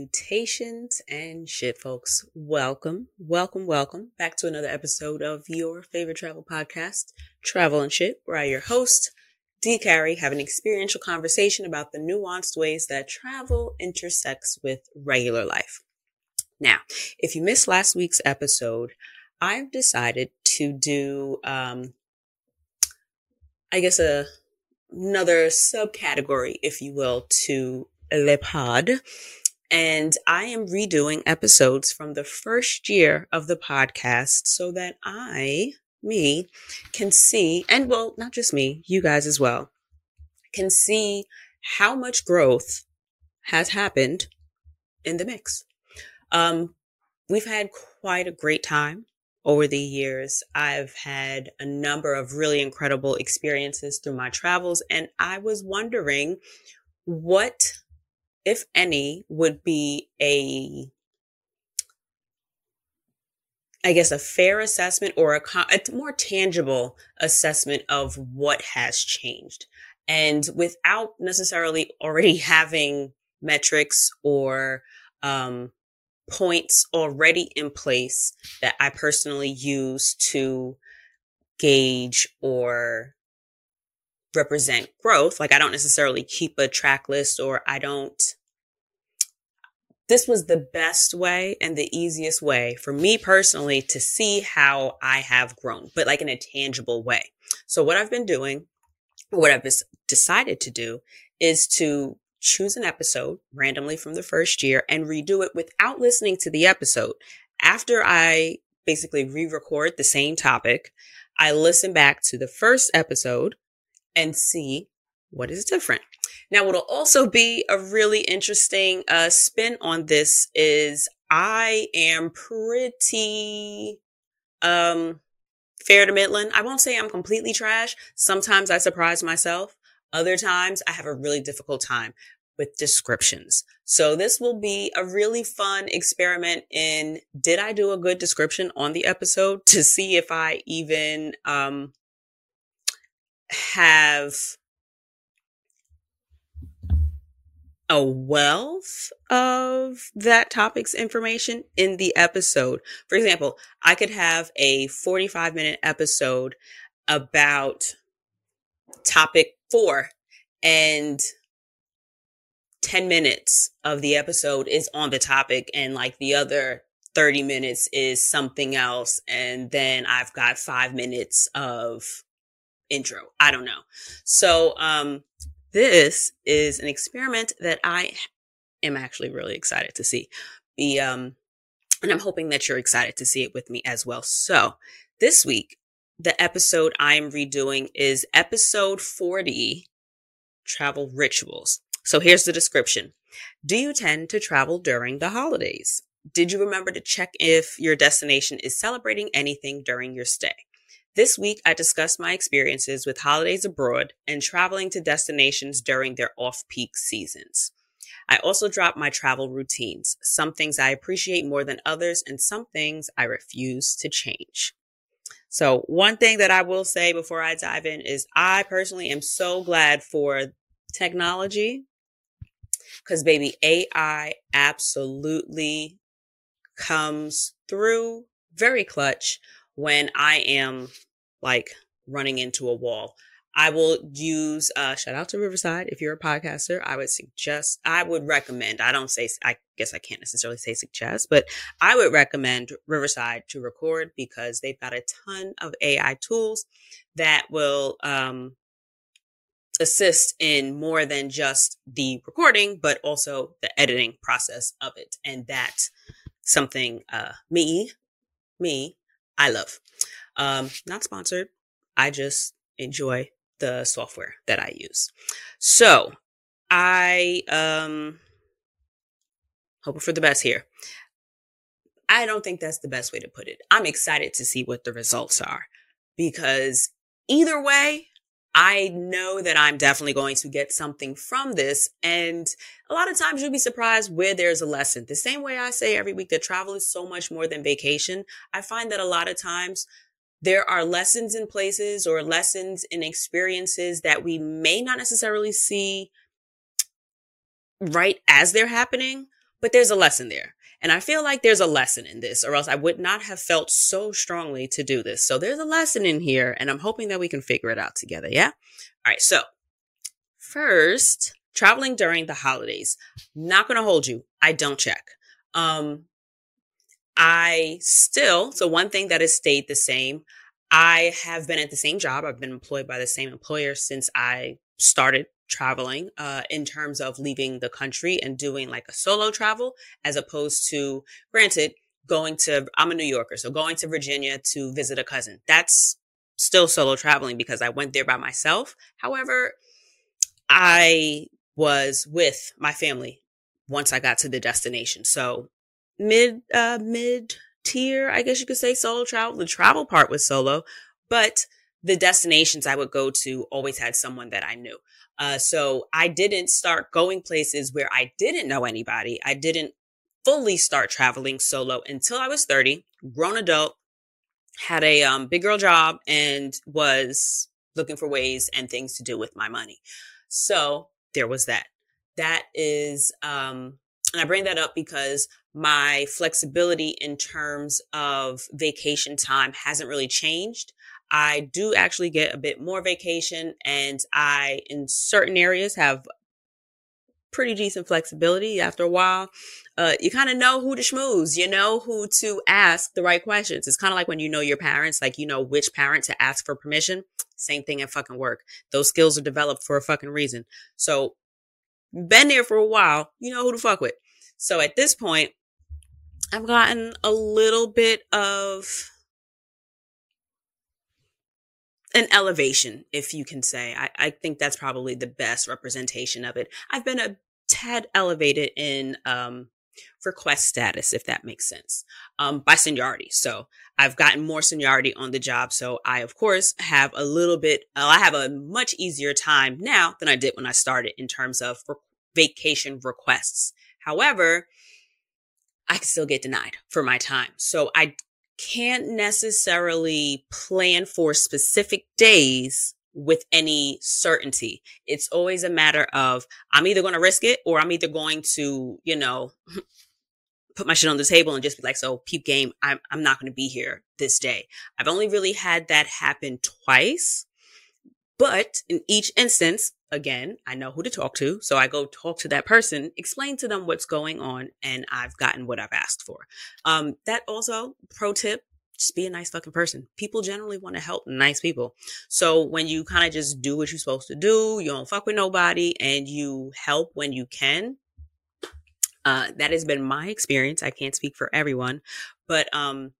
Salutations and shit, folks. Welcome, welcome, welcome back to another episode of your favorite travel podcast, Travel and Shit, where I, your host, D. Carrie, have an experiential conversation about the nuanced ways that travel intersects with regular life. Now, if you missed last week's episode, I've decided to do, um, I guess, a another subcategory, if you will, to Le Pod. And I am redoing episodes from the first year of the podcast so that I, me, can see, and well, not just me, you guys as well, can see how much growth has happened in the mix. Um, we've had quite a great time over the years. I've had a number of really incredible experiences through my travels, and I was wondering what, if any, would be a I guess a fair assessment or a, a more tangible assessment of what has changed. And without necessarily already having metrics or um, points already in place that I personally use to gauge or represent growth. Like I don't necessarily keep a track list or I don't. This was the best way and the easiest way for me personally to see how I have grown, but like in a tangible way. So what I've been doing, what I've decided to do is to choose an episode randomly from the first year and redo it without listening to the episode. After I basically re record the same topic, I listen back to the first episode and see what is different. Now, what'll also be a really interesting uh, spin on this is I am pretty um, fair to Midland. I won't say I'm completely trash. Sometimes I surprise myself. Other times I have a really difficult time with descriptions. So this will be a really fun experiment in did I do a good description on the episode to see if I even um, have a wealth of that topic's information in the episode. For example, I could have a 45 minute episode about topic four and 10 minutes of the episode is on the topic and like the other 30 minutes is something else. And then I've got five minutes of intro. I don't know. So, um, this is an experiment that I am actually really excited to see. The, um, and I'm hoping that you're excited to see it with me as well. So this week, the episode I'm redoing is episode 40 travel rituals. So here's the description. Do you tend to travel during the holidays? Did you remember to check if your destination is celebrating anything during your stay? This week, I discuss my experiences with holidays abroad and traveling to destinations during their off peak seasons. I also drop my travel routines, some things I appreciate more than others, and some things I refuse to change. So, one thing that I will say before I dive in is I personally am so glad for technology because, baby, AI absolutely comes through very clutch when I am like running into a wall. I will use, uh, shout out to Riverside. If you're a podcaster, I would suggest, I would recommend, I don't say, I guess I can't necessarily say suggest, but I would recommend Riverside to record because they've got a ton of AI tools that will, um, assist in more than just the recording, but also the editing process of it. And that's something uh, me, me, I love. Um, not sponsored. I just enjoy the software that I use. So I um hoping for the best here. I don't think that's the best way to put it. I'm excited to see what the results are because either way, I know that I'm definitely going to get something from this. And a lot of times you'll be surprised where there's a lesson. The same way I say every week that travel is so much more than vacation. I find that a lot of times there are lessons in places or lessons in experiences that we may not necessarily see right as they're happening, but there's a lesson there. And I feel like there's a lesson in this, or else I would not have felt so strongly to do this. So there's a lesson in here, and I'm hoping that we can figure it out together. Yeah. All right. So first, traveling during the holidays. Not going to hold you. I don't check. Um, I still, so one thing that has stayed the same, I have been at the same job. I've been employed by the same employer since I started traveling uh, in terms of leaving the country and doing like a solo travel as opposed to, granted, going to, I'm a New Yorker, so going to Virginia to visit a cousin. That's still solo traveling because I went there by myself. However, I was with my family once I got to the destination. So mid, uh, mid tier, I guess you could say solo travel. The travel part was solo, but the destinations I would go to always had someone that I knew. Uh, so I didn't start going places where I didn't know anybody. I didn't fully start traveling solo until I was 30, grown adult, had a um, big girl job, and was looking for ways and things to do with my money. So there was that. That is, um, and I bring that up because my flexibility in terms of vacation time hasn't really changed. I do actually get a bit more vacation and I, in certain areas, have pretty decent flexibility after a while. Uh, you kind of know who to schmooze, you know who to ask the right questions. It's kind of like when you know your parents, like you know which parent to ask for permission. Same thing at fucking work. Those skills are developed for a fucking reason. So, been there for a while, you know who to fuck with. So at this point, I've gotten a little bit of an elevation, if you can say. I, I think that's probably the best representation of it. I've been a tad elevated in um, request status, if that makes sense, um, by seniority. So I've gotten more seniority on the job. So I, of course, have a little bit, uh, I have a much easier time now than I did when I started in terms of re- vacation requests. However, I can still get denied for my time. So I can't necessarily plan for specific days with any certainty. It's always a matter of I'm either going to risk it or I'm either going to, you know, put my shit on the table and just be like, so peep game, I'm, I'm not going to be here this day. I've only really had that happen twice, but in each instance, again, I know who to talk to. So I go talk to that person, explain to them what's going on, and I've gotten what I've asked for. Um, that also, pro tip, just be a nice fucking person. People generally want to help nice people. So when you kind of just do what you're supposed to do, you don't fuck with nobody, and you help when you can. Uh, that has been my experience. I can't speak for everyone, but um,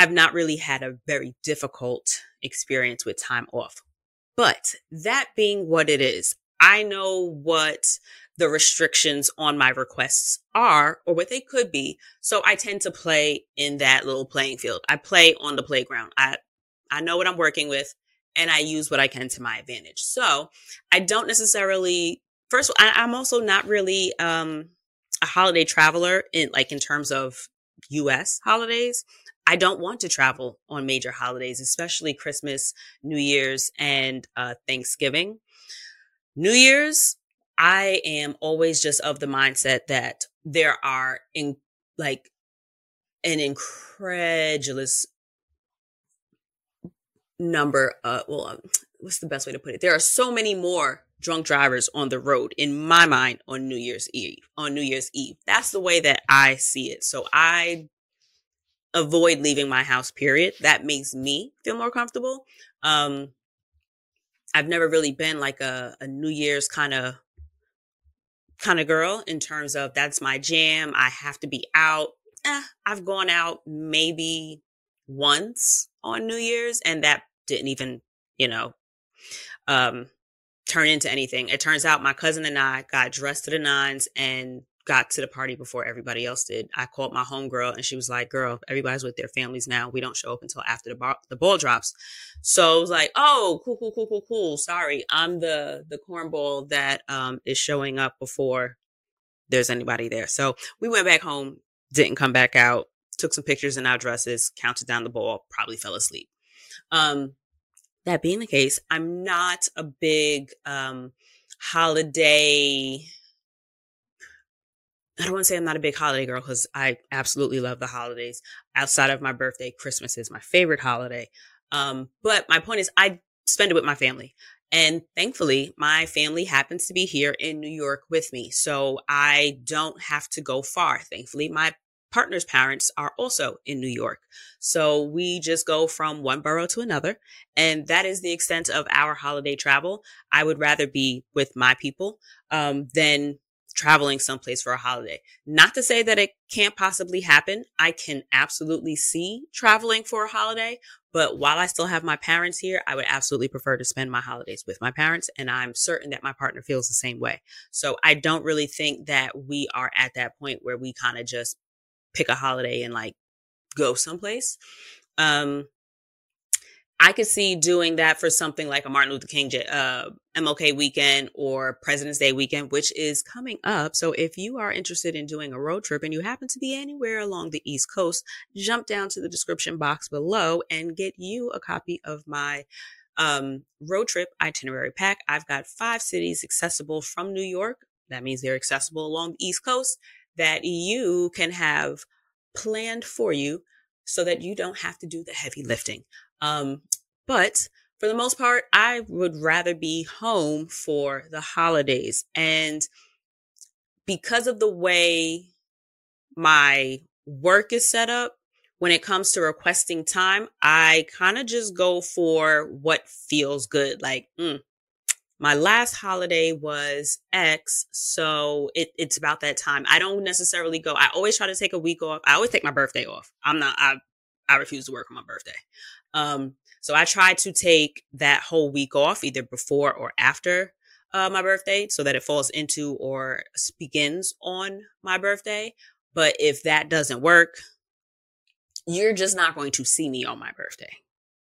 I've not really had a very difficult experience with time off. But that being what it is, I know what the restrictions on my requests are or what they could be. So I tend to play in that little playing field. I play on the playground. I, I know what I'm working with and I use what I can to my advantage. So I don't necessarily, first, all, I, I'm also not really, um, a holiday traveler in like in terms of US holidays. I don't want to travel on major holidays, especially Christmas, New Year's, and uh, Thanksgiving. New Year's, I am always just of the mindset that there are in like an incredulous number uh well um, what's the best way to put it there are so many more drunk drivers on the road in my mind on new year's eve on new year's eve that's the way that i see it so i avoid leaving my house period that makes me feel more comfortable um i've never really been like a, a new year's kind of kind of girl in terms of that's my jam. I have to be out. Eh, I've gone out maybe once on New Year's and that didn't even, you know, um, turn into anything. It turns out my cousin and I got dressed to the nines and got to the party before everybody else did. I called my homegirl and she was like, girl, everybody's with their families now. We don't show up until after the, bar- the ball drops. So I was like, oh, cool, cool, cool, cool, cool. Sorry. I'm the, the cornball that, um, is showing up before there's anybody there. So we went back home, didn't come back out, took some pictures in our dresses, counted down the ball, probably fell asleep. Um, that being the case, I'm not a big, um, holiday I don't want to say I'm not a big holiday girl because I absolutely love the holidays. Outside of my birthday, Christmas is my favorite holiday. Um, but my point is, I spend it with my family. And thankfully, my family happens to be here in New York with me. So I don't have to go far. Thankfully, my partner's parents are also in New York. So we just go from one borough to another. And that is the extent of our holiday travel. I would rather be with my people um, than traveling someplace for a holiday. Not to say that it can't possibly happen. I can absolutely see traveling for a holiday, but while I still have my parents here, I would absolutely prefer to spend my holidays with my parents. And I'm certain that my partner feels the same way. So I don't really think that we are at that point where we kind of just pick a holiday and like go someplace. Um, I could see doing that for something like a Martin Luther King uh, MLK weekend or President's Day weekend, which is coming up. So if you are interested in doing a road trip and you happen to be anywhere along the East Coast, jump down to the description box below and get you a copy of my um, road trip itinerary pack. I've got five cities accessible from New York. That means they're accessible along the East Coast that you can have planned for you so that you don't have to do the heavy lifting. Um, but for the most part, I would rather be home for the holidays. And because of the way my work is set up, when it comes to requesting time, I kind of just go for what feels good. Like, mm, my last holiday was X, so it, it's about that time. I don't necessarily go. I always try to take a week off. I always take my birthday off. I'm not. I I refuse to work on my birthday. Um, so I try to take that whole week off either before or after uh, my birthday so that it falls into or begins on my birthday. But if that doesn't work, you're just not going to see me on my birthday.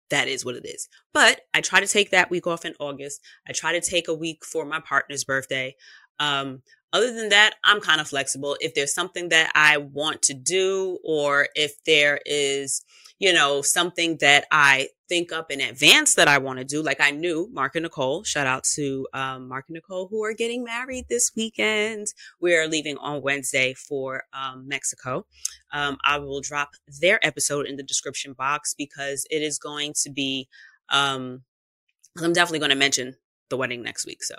That is what it is. But I try to take that week off in August. I try to take a week for my partner's birthday. Um, other than that, I'm kind of flexible. If there's something that I want to do, or if there is, you know, something that I think up in advance that I want to do. Like I knew Mark and Nicole, shout out to um, Mark and Nicole who are getting married this weekend. We're leaving on Wednesday for um, Mexico. Um, I will drop their episode in the description box because it is going to be, um, I'm definitely going to mention the wedding next week. So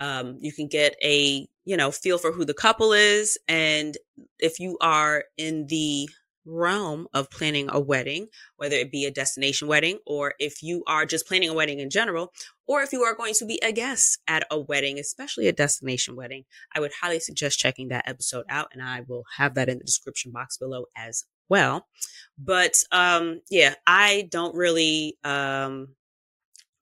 um, you can get a, you know, feel for who the couple is. And if you are in the realm of planning a wedding, whether it be a destination wedding or if you are just planning a wedding in general, or if you are going to be a guest at a wedding, especially a destination wedding, I would highly suggest checking that episode out and I will have that in the description box below as well. But um yeah, I don't really um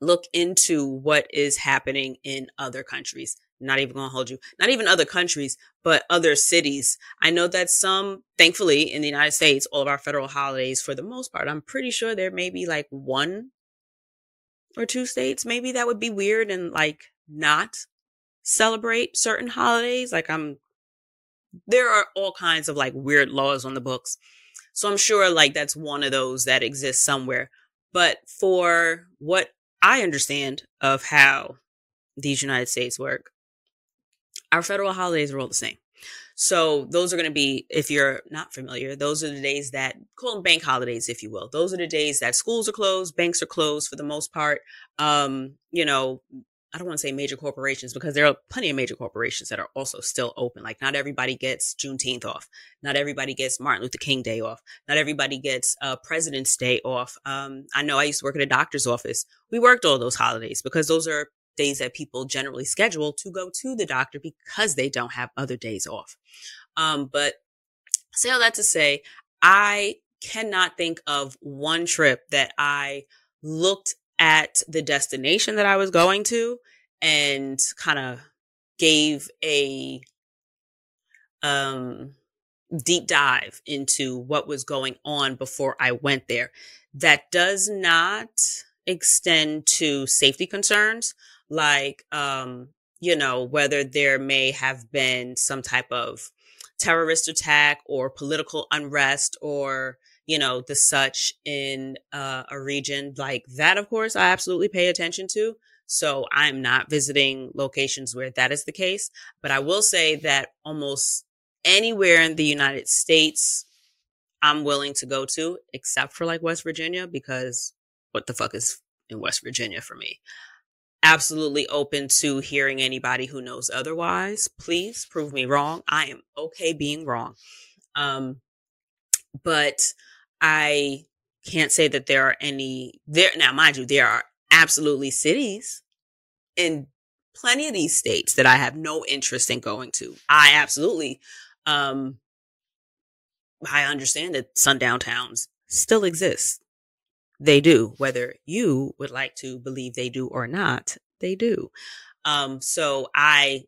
look into what is happening in other countries not even gonna hold you, not even other countries, but other cities. I know that some, thankfully, in the United States, all of our federal holidays, for the most part, I'm pretty sure there may be like one or two states, maybe that would be weird and like not celebrate certain holidays. Like I'm, there are all kinds of like weird laws on the books. So I'm sure like that's one of those that exists somewhere. But for what I understand of how these United States work, our federal holidays are all the same. So those are going to be, if you're not familiar, those are the days that call them bank holidays, if you will. Those are the days that schools are closed, banks are closed for the most part. Um, you know, I don't want to say major corporations because there are plenty of major corporations that are also still open. Like not everybody gets Juneteenth off. Not everybody gets Martin Luther King Day off. Not everybody gets uh, President's Day off. Um, I know I used to work at a doctor's office. We worked all those holidays because those are days that people generally schedule to go to the doctor because they don't have other days off. Um, but say all that to say, I cannot think of one trip that I looked at the destination that I was going to and kind of gave a um deep dive into what was going on before I went there. That does not extend to safety concerns like um you know whether there may have been some type of terrorist attack or political unrest or you know the such in uh, a region like that of course i absolutely pay attention to so i'm not visiting locations where that is the case but i will say that almost anywhere in the United States, I'm willing to go to, except for like West Virginia, because what the fuck is in West Virginia for me? Absolutely open to hearing anybody who knows otherwise. Please prove me wrong. I am okay being wrong. Um, but I can't say that there are any there now mind you there are absolutely cities in plenty of these states that I have no interest in going to. I absolutely um I understand that sundown towns still exist. They do, whether you would like to believe they do or not, they do. Um so I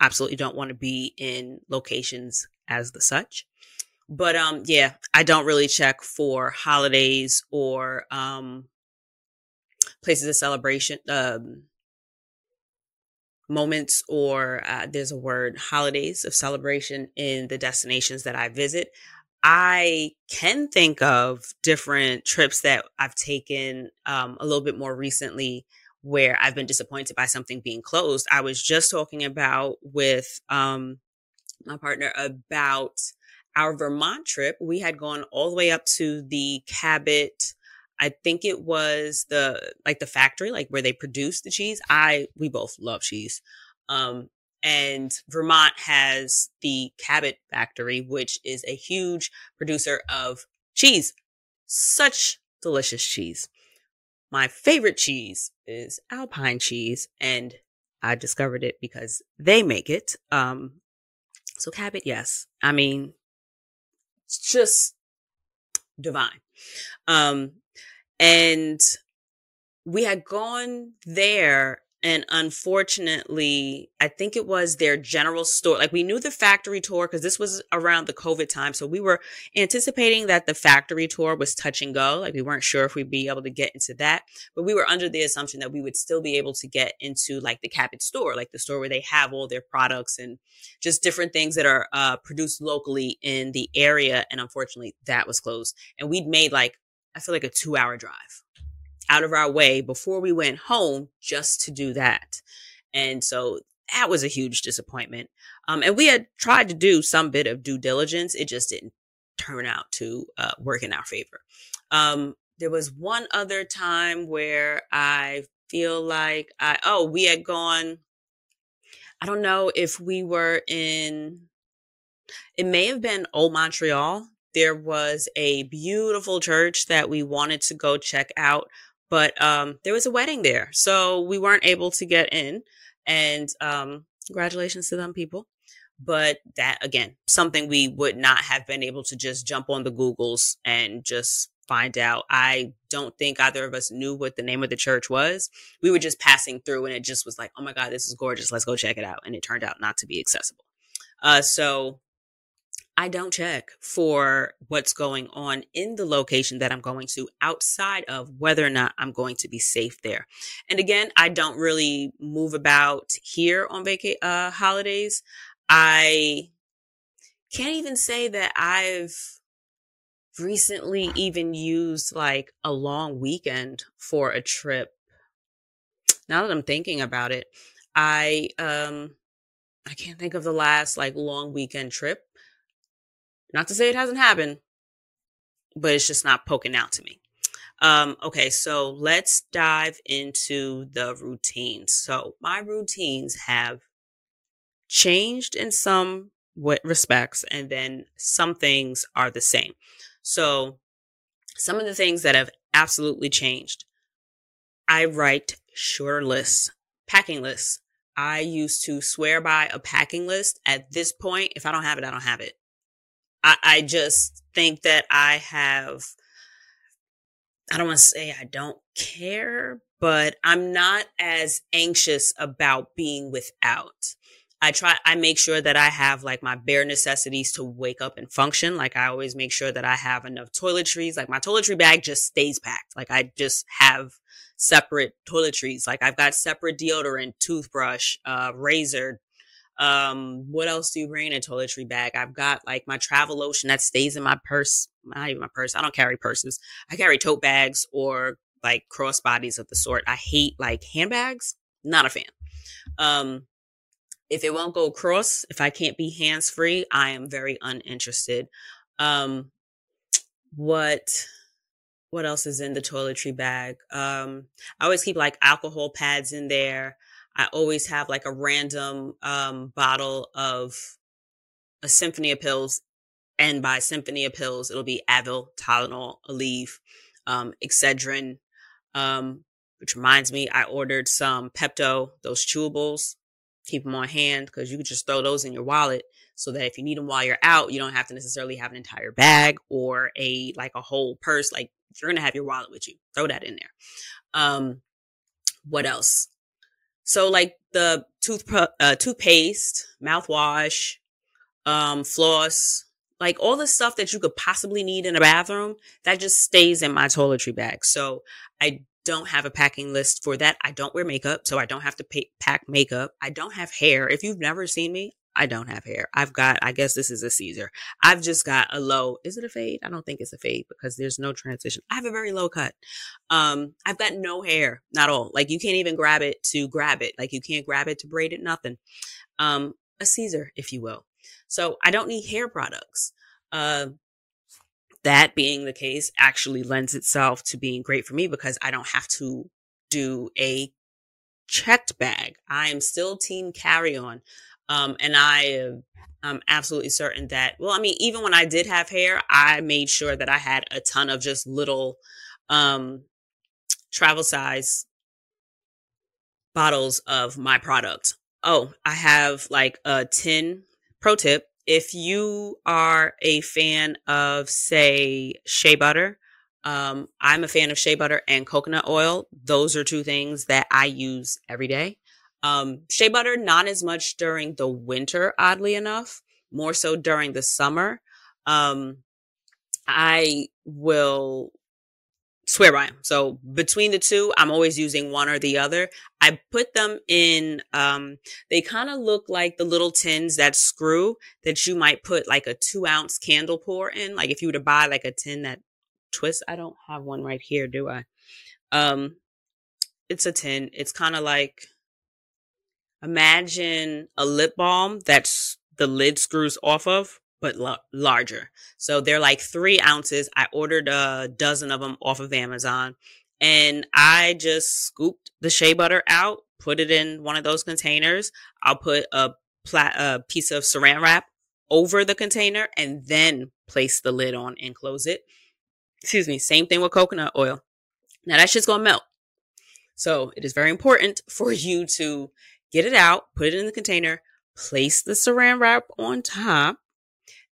absolutely don't want to be in locations as the such. But um yeah, I don't really check for holidays or um places of celebration um moments or uh, there's a word holidays of celebration in the destinations that I visit. I can think of different trips that I've taken um, a little bit more recently where I've been disappointed by something being closed. I was just talking about with um, my partner about our Vermont trip. We had gone all the way up to the Cabot I think it was the like the factory, like where they produce the cheese. I we both love cheese. Um, and Vermont has the Cabot factory, which is a huge producer of cheese. Such delicious cheese. My favorite cheese is Alpine cheese, and I discovered it because they make it. Um, so Cabot, yes. I mean, it's just divine. Um, and we had gone there and unfortunately, I think it was their general store. Like we knew the factory tour because this was around the COVID time. So we were anticipating that the factory tour was touch and go. Like we weren't sure if we'd be able to get into that, but we were under the assumption that we would still be able to get into like the Cabot store, like the store where they have all their products and just different things that are uh, produced locally in the area. And unfortunately, that was closed. And we'd made like I feel like a two hour drive out of our way before we went home just to do that. And so that was a huge disappointment. Um, and we had tried to do some bit of due diligence. It just didn't turn out to uh, work in our favor. Um, there was one other time where I feel like I, oh, we had gone, I don't know if we were in, it may have been Old Montreal there was a beautiful church that we wanted to go check out, but um, there was a wedding there. So we weren't able to get in. And um, congratulations to them people. But that, again, something we would not have been able to just jump on the Googles and just find out. I don't think either of us knew what the name of the church was. We were just passing through and it just was like, oh my God, this is gorgeous. Let's go check it out. And it turned out not to be accessible. Uh, so I don't check for what's going on in the location that I'm going to outside of whether or not I'm going to be safe there. And again, I don't really move about here on vacation uh, holidays. I can't even say that I've recently even used like a long weekend for a trip. Now that I'm thinking about it, I um I can't think of the last like long weekend trip not to say it hasn't happened, but it's just not poking out to me. Um, okay, so let's dive into the routines. So my routines have changed in some respects, and then some things are the same. So some of the things that have absolutely changed. I write shorter lists, packing lists. I used to swear by a packing list. At this point, if I don't have it, I don't have it. I, I just think that I have, I don't want to say I don't care, but I'm not as anxious about being without. I try, I make sure that I have like my bare necessities to wake up and function. Like I always make sure that I have enough toiletries. Like my toiletry bag just stays packed. Like I just have separate toiletries. Like I've got separate deodorant, toothbrush, uh, razor, um, what else do you bring in a toiletry bag? I've got like my travel lotion that stays in my purse. Not even my purse. I don't carry purses. I carry tote bags or like crossbodies of the sort. I hate like handbags. Not a fan. Um, if it won't go across, if I can't be hands free, I am very uninterested. Um, what what else is in the toiletry bag? Um, I always keep like alcohol pads in there. I always have like a random um, bottle of a symphony of pills. And by symphony of pills, it'll be Advil, Tylenol, Aleve, um, Excedrin. Um, which reminds me, I ordered some Pepto, those chewables. Keep them on hand because you can just throw those in your wallet so that if you need them while you're out, you don't have to necessarily have an entire bag or a like a whole purse. Like you're gonna have your wallet with you, throw that in there. Um, what else? So like the tooth uh, toothpaste, mouthwash, um, floss, like all the stuff that you could possibly need in a bathroom, that just stays in my toiletry bag. So I don't have a packing list for that. I don't wear makeup, so I don't have to pay, pack makeup. I don't have hair. If you've never seen me, I don't have hair. I've got, I guess this is a Caesar. I've just got a low. Is it a fade? I don't think it's a fade because there's no transition. I have a very low cut. Um, I've got no hair, not all. Like you can't even grab it to grab it. Like you can't grab it to braid it, nothing. Um, a Caesar, if you will. So I don't need hair products. Uh, that being the case actually lends itself to being great for me because I don't have to do a checked bag. I am still team carry on. Um, and I am absolutely certain that, well, I mean, even when I did have hair, I made sure that I had a ton of just little, um, travel size bottles of my product. Oh, I have like a tin pro tip. If you are a fan of, say, shea butter, um, I'm a fan of shea butter and coconut oil. Those are two things that I use every day. Um, shea butter, not as much during the winter, oddly enough, more so during the summer. Um, I will swear by them. So between the two, I'm always using one or the other. I put them in, um, they kind of look like the little tins that screw that you might put like a two ounce candle pour in. Like if you were to buy like a tin that twists, I don't have one right here, do I? Um, it's a tin. It's kind of like, Imagine a lip balm that's the lid screws off of, but l- larger. So they're like three ounces. I ordered a dozen of them off of Amazon and I just scooped the shea butter out, put it in one of those containers. I'll put a, pla- a piece of saran wrap over the container and then place the lid on and close it. Excuse me. Same thing with coconut oil. Now that shit's gonna melt. So it is very important for you to get it out, put it in the container, place the saran wrap on top,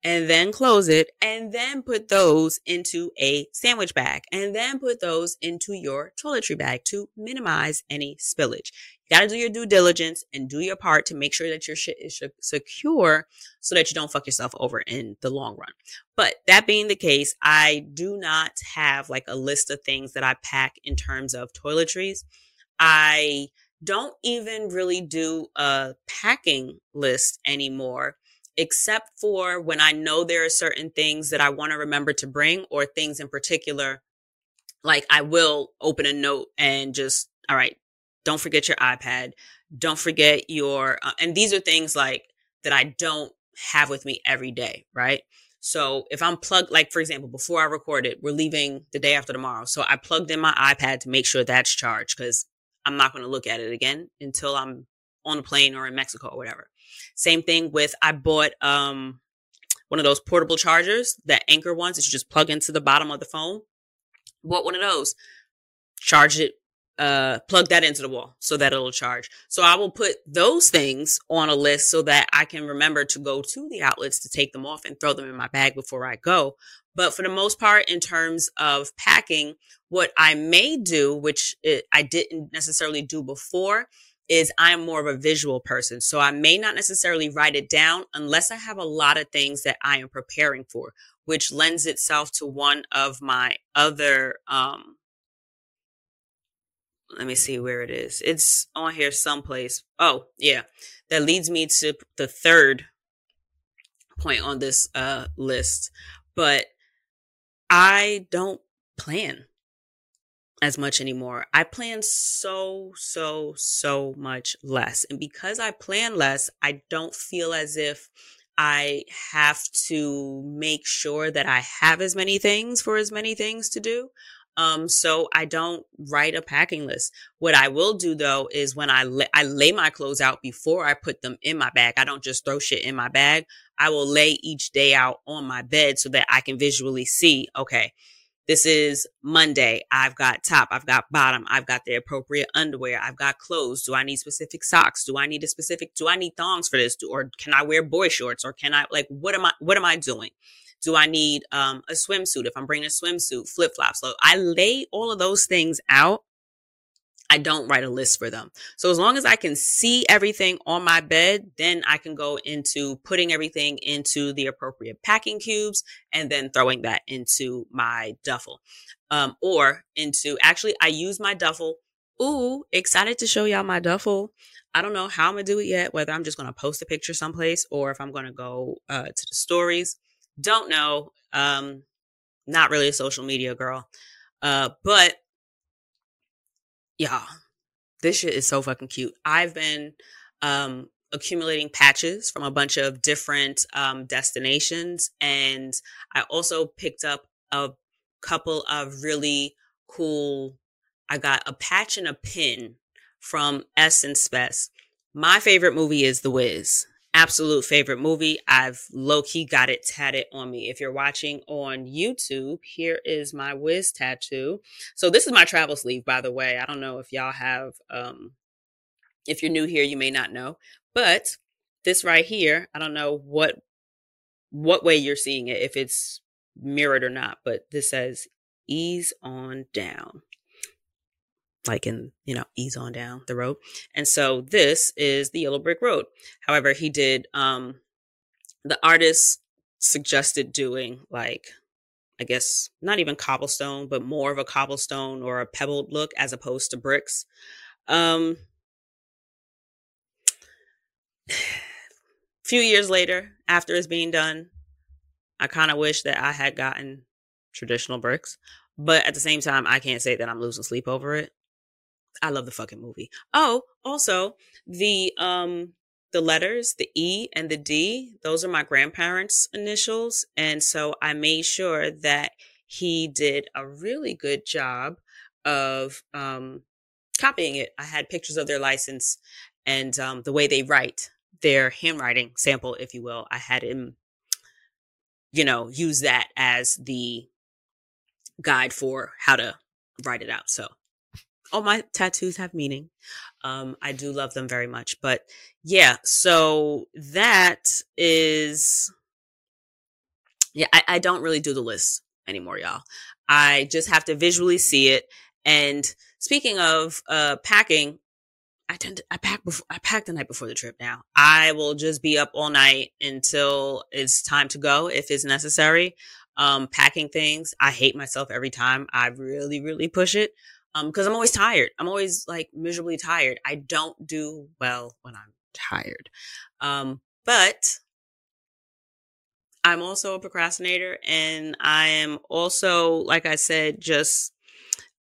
and then close it, and then put those into a sandwich bag, and then put those into your toiletry bag to minimize any spillage. You gotta do your due diligence and do your part to make sure that your shit is secure so that you don't fuck yourself over in the long run. But that being the case, I do not have like a list of things that I pack in terms of toiletries. I don't even really do a packing list anymore, except for when I know there are certain things that I want to remember to bring or things in particular. Like I will open a note and just, all right, don't forget your iPad. Don't forget your, uh, and these are things like that I don't have with me every day, right? So if I'm plugged, like for example, before I recorded, we're leaving the day after tomorrow. So I plugged in my iPad to make sure that's charged because I'm not going to look at it again until I'm on a plane or in Mexico or whatever. Same thing with I bought um one of those portable chargers, that Anker ones that you just plug into the bottom of the phone. Bought one of those. Charge it uh, plug that into the wall so that it'll charge. So I will put those things on a list so that I can remember to go to the outlets to take them off and throw them in my bag before I go. But for the most part, in terms of packing, what I may do, which it, I didn't necessarily do before, is I'm more of a visual person. So I may not necessarily write it down unless I have a lot of things that I am preparing for, which lends itself to one of my other um, let me see where it is. It's on here someplace. Oh, yeah. That leads me to the third point on this uh, list. But I don't plan. as much anymore. I plan so, so, so much less. And because I plan less, I don't feel as if I have to make sure that I have as many things for as many things to do. Um, so I don't write a packing list. What I will do though is when I lay, I lay my clothes out before I put them in my bag. I don't just throw shit in my bag. I will lay each day out on my bed so that I can visually see, okay, this is Monday. I've got top, I've got bottom, I've got the appropriate underwear, I've got clothes. Do I need specific socks? Do I need a specific, do I need thongs for this? Or can I wear boy shorts? Or can I, like, what am I, what am I doing? Do I need um, a swimsuit? If I'm bringing a swimsuit, flip flops. So I lay all of those things out I don't write a list for them. So as long as I can see everything on my bed, then I can go into putting everything into the appropriate packing cubes and then throwing that into my duffel. Um, or into actually, I use my duffel. Ooh, excited to show y'all my duffel. I don't know how I'm gonna do it yet, whether I'm just gonna post a picture someplace or if I'm gonna go uh, to the stories. Don't know. Um, not really a social media girl. Uh, but yeah, this shit is so fucking cute. I've been um, accumulating patches from a bunch of different um, destinations, and I also picked up a couple of really cool. I got a patch and a pin from Essence Fest. My favorite movie is The Wiz absolute favorite movie. I've low key got it tatted on me. If you're watching on YouTube, here is my Wiz tattoo. So this is my travel sleeve, by the way. I don't know if y'all have, um, if you're new here, you may not know, but this right here, I don't know what, what way you're seeing it, if it's mirrored or not, but this says ease on down like in, you know, ease on down the road. And so this is the Yellow Brick Road. However, he did, um, the artist suggested doing like, I guess not even cobblestone, but more of a cobblestone or a pebbled look as opposed to bricks. Um, few years later, after it's being done, I kind of wish that I had gotten traditional bricks. But at the same time, I can't say that I'm losing sleep over it. I love the fucking movie. Oh, also the um the letters, the E and the D, those are my grandparents' initials, and so I made sure that he did a really good job of um copying it. I had pictures of their license and um the way they write, their handwriting sample, if you will. I had him you know, use that as the guide for how to write it out. So all my tattoos have meaning. Um, I do love them very much. But yeah, so that is, yeah, I, I don't really do the list anymore, y'all. I just have to visually see it. And speaking of uh, packing, I tend to I pack before I pack the night before the trip now. I will just be up all night until it's time to go if it's necessary. Um, packing things. I hate myself every time I really, really push it. Um, because I'm always tired. I'm always like miserably tired. I don't do well when I'm tired. Um, but I'm also a procrastinator and I am also, like I said, just,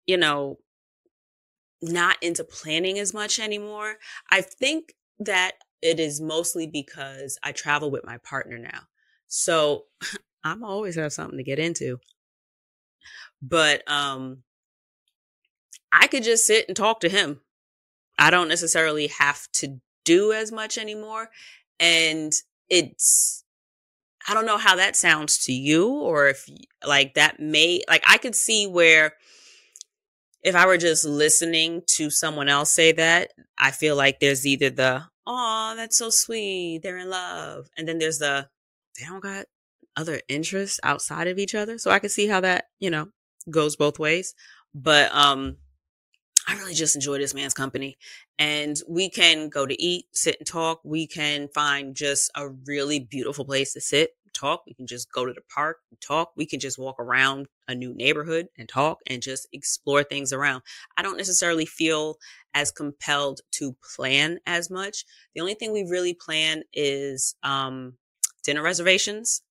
you know, not into planning as much anymore. I think that it is mostly because I travel with my partner now. So I'm always have something to get into. But um I could just sit and talk to him. I don't necessarily have to do as much anymore. And it's, I don't know how that sounds to you or if like that may, like I could see where if I were just listening to someone else say that, I feel like there's either the, oh, that's so sweet. They're in love. And then there's the, they don't got other interests outside of each other. So I can see how that, you know, goes both ways. But, um, I really just enjoy this man's company. And we can go to eat, sit and talk. We can find just a really beautiful place to sit, talk. We can just go to the park and talk. We can just walk around a new neighborhood and talk and just explore things around. I don't necessarily feel as compelled to plan as much. The only thing we really plan is um, dinner reservations.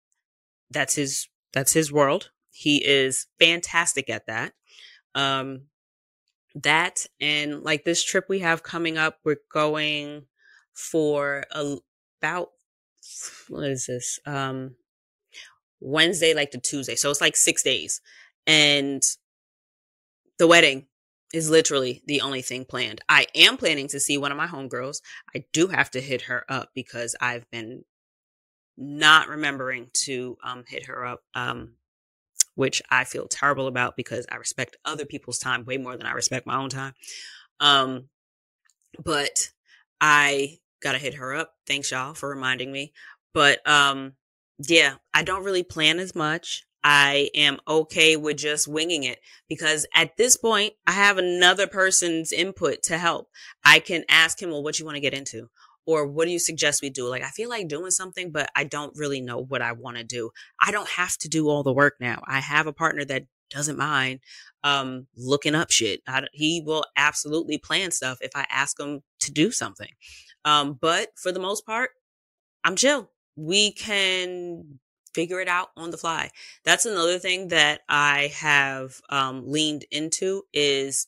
That's his that's his world. He is fantastic at that. Um, that and like this trip we have coming up, we're going for a, about what is this? Um Wednesday like the Tuesday. So it's like 6 days. And the wedding is literally the only thing planned. I am planning to see one of my homegirls. I do have to hit her up because I've been not remembering to um, hit her up, um, which I feel terrible about because I respect other people's time way more than I respect my own time. Um, but I gotta hit her up. Thanks y'all for reminding me. But um, yeah, I don't really plan as much. I am okay with just winging it because at this point, I have another person's input to help. I can ask him, well, what you want to get into? Or what do you suggest we do? Like, I feel like doing something, but I don't really know what I want to do. I don't have to do all the work now. I have a partner that doesn't mind um, looking up shit. I, he will absolutely plan stuff if I ask him to do something. Um, but for the most part, I'm chill. We can figure it out on the fly. That's another thing that I have um, leaned into is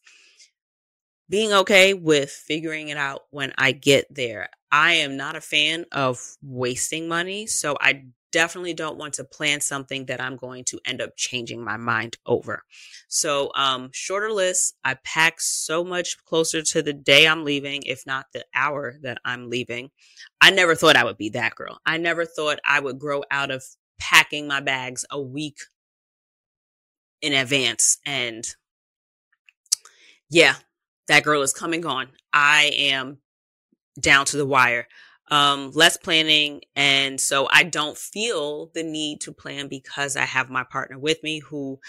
being okay with figuring it out when I get there. I am not a fan of wasting money, so I definitely don't want to plan something that I'm going to end up changing my mind over. So, um, shorter list. I pack so much closer to the day I'm leaving, if not the hour that I'm leaving. I never thought I would be that girl. I never thought I would grow out of packing my bags a week in advance. And yeah, that girl is coming on. I am down to the wire. Um, less planning. And so I don't feel the need to plan because I have my partner with me who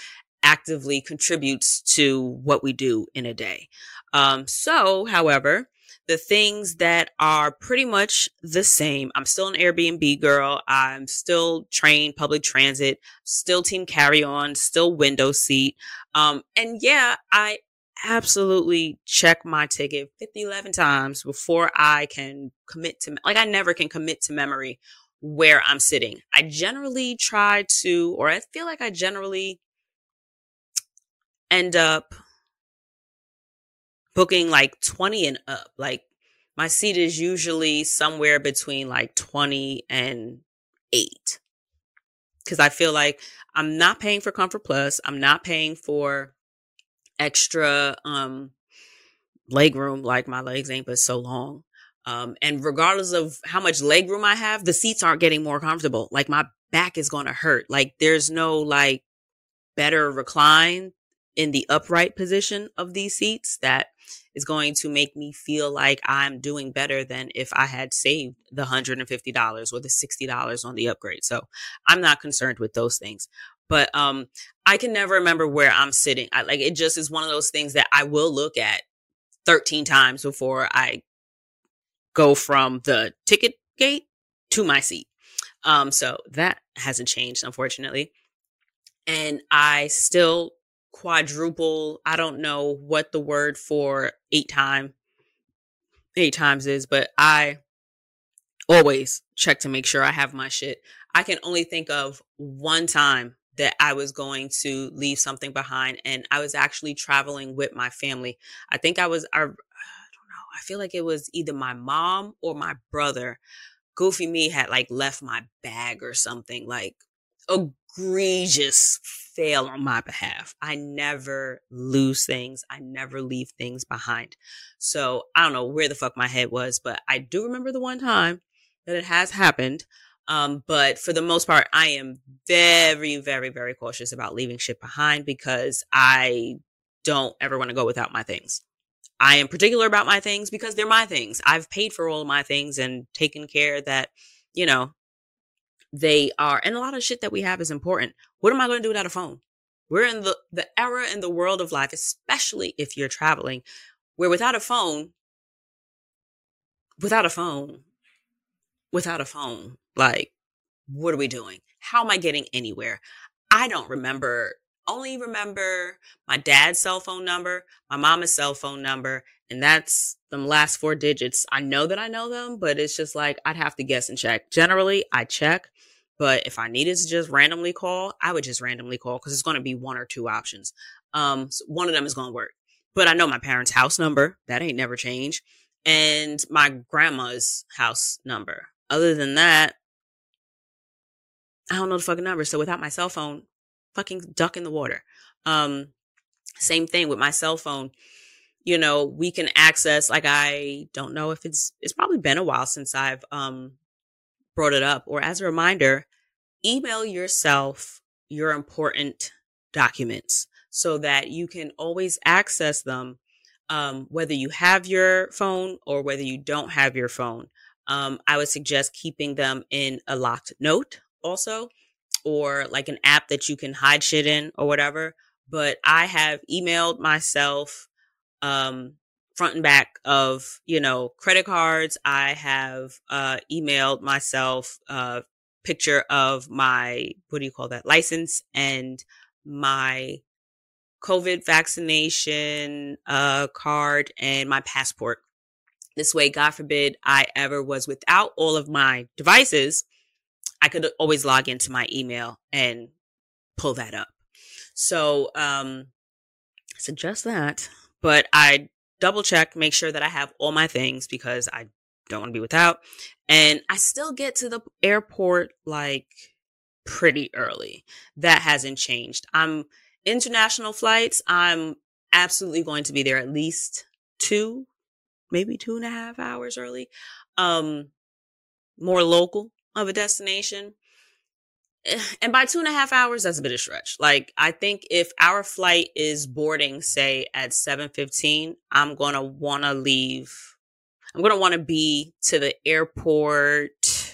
actively contributes to what we do in a day. Um, so, however, the things that are pretty much the same. I'm still an Airbnb girl. I'm still trained public transit, still team carry on, still window seat. Um, and yeah, I absolutely check my ticket 50, 11 times before I can commit to, like, I never can commit to memory where I'm sitting. I generally try to, or I feel like I generally end up booking like 20 and up. Like my seat is usually somewhere between like 20 and 8. Cuz I feel like I'm not paying for Comfort Plus, I'm not paying for extra um leg room like my legs ain't but so long. Um, and regardless of how much leg room I have, the seats aren't getting more comfortable. Like my back is going to hurt. Like there's no like better recline in the upright position of these seats that is going to make me feel like I'm doing better than if I had saved the $150 or the $60 on the upgrade. So I'm not concerned with those things. But um I can never remember where I'm sitting. I like it just is one of those things that I will look at 13 times before I go from the ticket gate to my seat. Um so that hasn't changed unfortunately. And I still quadruple. I don't know what the word for eight time eight times is, but I always check to make sure I have my shit. I can only think of one time that I was going to leave something behind and I was actually traveling with my family. I think I was I, I don't know. I feel like it was either my mom or my brother. Goofy me had like left my bag or something like egregious fail on my behalf. I never lose things. I never leave things behind. So I don't know where the fuck my head was, but I do remember the one time that it has happened. Um, but for the most part, I am very, very, very cautious about leaving shit behind because I don't ever want to go without my things. I am particular about my things because they're my things. I've paid for all of my things and taken care that, you know, they are, and a lot of shit that we have is important. What am I going to do without a phone? We're in the, the era in the world of life, especially if you're traveling, where without a phone, without a phone, without a phone, like, what are we doing? How am I getting anywhere? I don't remember, only remember my dad's cell phone number, my mama's cell phone number, and that's the last four digits. I know that I know them, but it's just like I'd have to guess and check. Generally, I check, but if I needed to just randomly call, I would just randomly call because it's going to be one or two options. Um, so one of them is going to work. but I know my parents' house number. That ain't never changed. And my grandma's house number. Other than that, I don't know the fucking number. So without my cell phone, fucking duck in the water. Um, same thing with my cell phone. You know, we can access like I don't know if it's it's probably been a while since I've um brought it up or as a reminder, email yourself your important documents so that you can always access them um, whether you have your phone or whether you don't have your phone. Um, I would suggest keeping them in a locked note also, or like an app that you can hide shit in or whatever. But I have emailed myself um, front and back of you know credit cards. I have uh, emailed myself a picture of my what do you call that license and my COVID vaccination uh, card and my passport. This way, God forbid I ever was without all of my devices, I could always log into my email and pull that up. So, um, suggest that, but I double check, make sure that I have all my things because I don't want to be without. And I still get to the airport like pretty early. That hasn't changed. I'm international flights, I'm absolutely going to be there at least two, maybe two and a half hours early. Um, more local of a destination. Eh, and by two and a half hours, that's a bit of stretch. Like, I think if our flight is boarding, say at 7.15, I'm going to want to leave. I'm want to be to the airport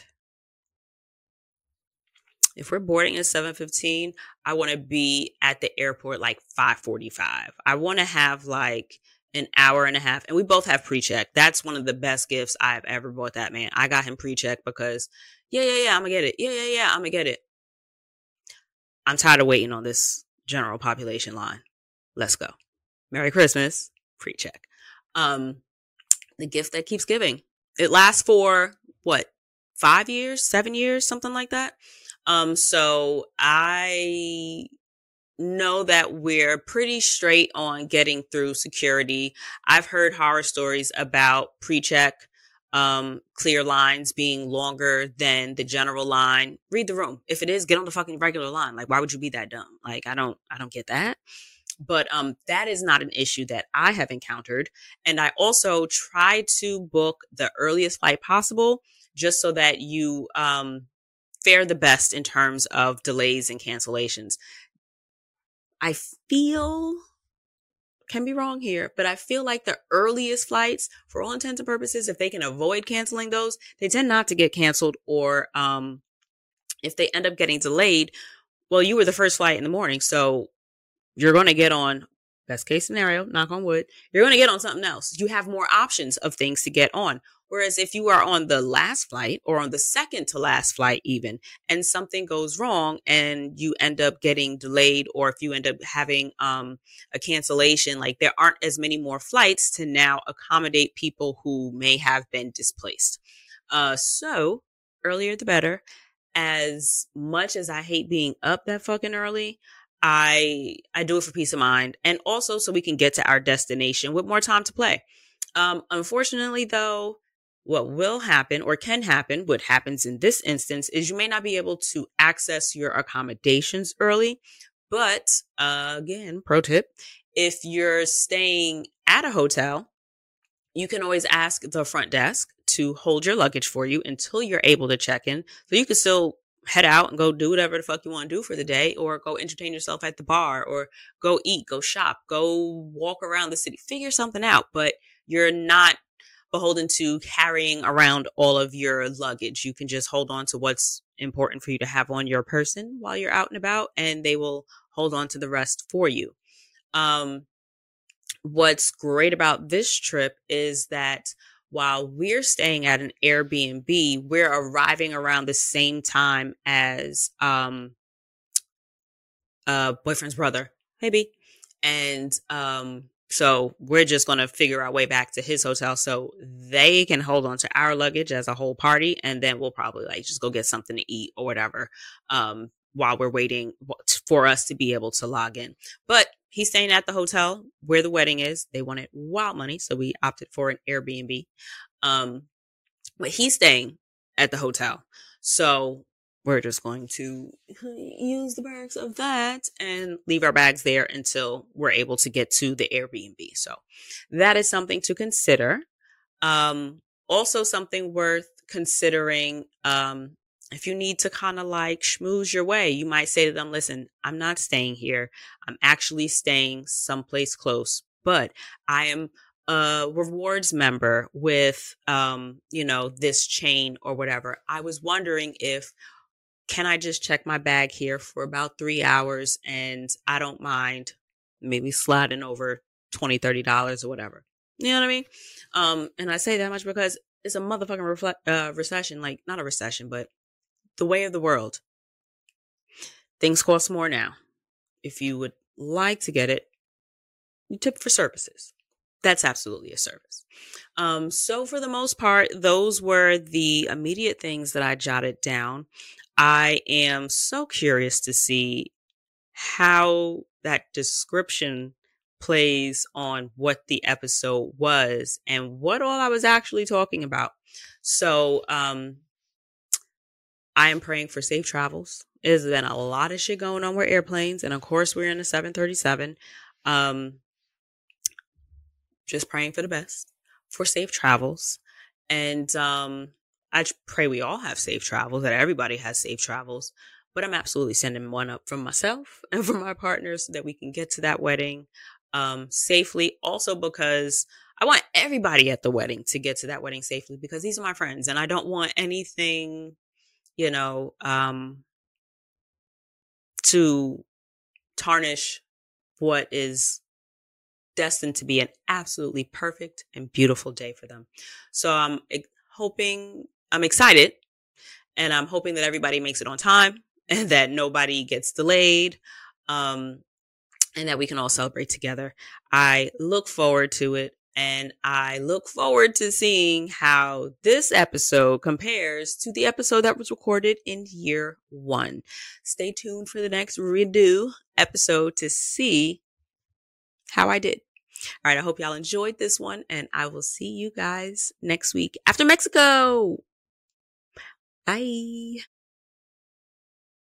if we're boarding at 7:15, I want to be at the airport like 5:45. I want to have like an hour and a half and we both have pre-check. That's one of the best gifts I've ever bought that man. I got him pre-check because yeah, yeah, yeah, I'm to get it. Yeah, yeah, yeah, I'm to get it. I'm tired of waiting on this general population line. Let's go. Merry Christmas. Pre-check. Um the gift that keeps giving. It lasts for what? 5 years, 7 years, something like that. Um, so I know that we're pretty straight on getting through security. I've heard horror stories about pre-check um, clear lines being longer than the general line. Read the room. If it is, get on the fucking regular line. Like, why would you be that dumb? Like, I don't, I don't get that. But um, that is not an issue that I have encountered. And I also try to book the earliest flight possible, just so that you um fare the best in terms of delays and cancellations. I feel can be wrong here, but I feel like the earliest flights, for all intents and purposes, if they can avoid canceling those, they tend not to get canceled. Or um, if they end up getting delayed, well, you were the first flight in the morning, so you're going to get on. Best case scenario, knock on wood, you're going to get on something else. You have more options of things to get on. Whereas if you are on the last flight or on the second to last flight, even, and something goes wrong and you end up getting delayed, or if you end up having um, a cancellation, like there aren't as many more flights to now accommodate people who may have been displaced. Uh, so earlier the better. As much as I hate being up that fucking early, I I do it for peace of mind and also so we can get to our destination with more time to play. Um, unfortunately, though, what will happen or can happen, what happens in this instance is you may not be able to access your accommodations early. But uh, again, pro tip, if you're staying at a hotel, you can always ask the front desk to hold your luggage for you until you're able to check in. So you can still head out and go do whatever the fuck you want to do for the day or go entertain yourself at the bar or go eat, go shop, go walk around the city, figure something out. But you're not beholden to carrying around all of your luggage. You can just hold on to what's important for you to have on your person while you're out and about, and they will hold on to the rest for you. Um, what's great about this trip is that while we're staying at an Airbnb, we're arriving around the same time as um, uh, boyfriend's brother, maybe, and um, so we're just going to figure our way back to his hotel so they can hold on to our luggage as a whole party. And then we'll probably like just go get something to eat or whatever, um, while we're waiting for us to be able to log in. But he's staying at the hotel where the wedding is. They wanted wild money, so we opted for an Airbnb. Um, but he's staying at the hotel. So we're just going to use the bags of that and leave our bags there until we're able to get to the Airbnb. So that is something to consider. Um, also something worth considering. Um, if you need to kind of like schmooze your way, you might say to them, listen, I'm not staying here. I'm actually staying someplace close, but I am a rewards member with, um, you know, this chain or whatever. I was wondering if, can I just check my bag here for about three hours and I don't mind maybe sliding over 20 $30 or whatever. You know what I mean? Um, and I say that much because it's a motherfucking reflect, uh, recession, like not a recession, but the way of the world. Things cost more now. If you would like to get it, you tip for services. That's absolutely a service. Um, so for the most part, those were the immediate things that I jotted down. I am so curious to see how that description plays on what the episode was and what all I was actually talking about. So, um, I am praying for safe travels. There's been a lot of shit going on with airplanes, and of course, we're in a 737. Um, just praying for the best for safe travels. And um, I pray we all have safe travels, that everybody has safe travels. But I'm absolutely sending one up from myself and from my partners so that we can get to that wedding um, safely. Also, because I want everybody at the wedding to get to that wedding safely because these are my friends and I don't want anything you know, um, to tarnish what is destined to be an absolutely perfect and beautiful day for them. So I'm hoping, I'm excited and I'm hoping that everybody makes it on time and that nobody gets delayed. Um, and that we can all celebrate together. I look forward to it. And I look forward to seeing how this episode compares to the episode that was recorded in year one. Stay tuned for the next redo episode to see how I did. All right. I hope y'all enjoyed this one and I will see you guys next week after Mexico. Bye.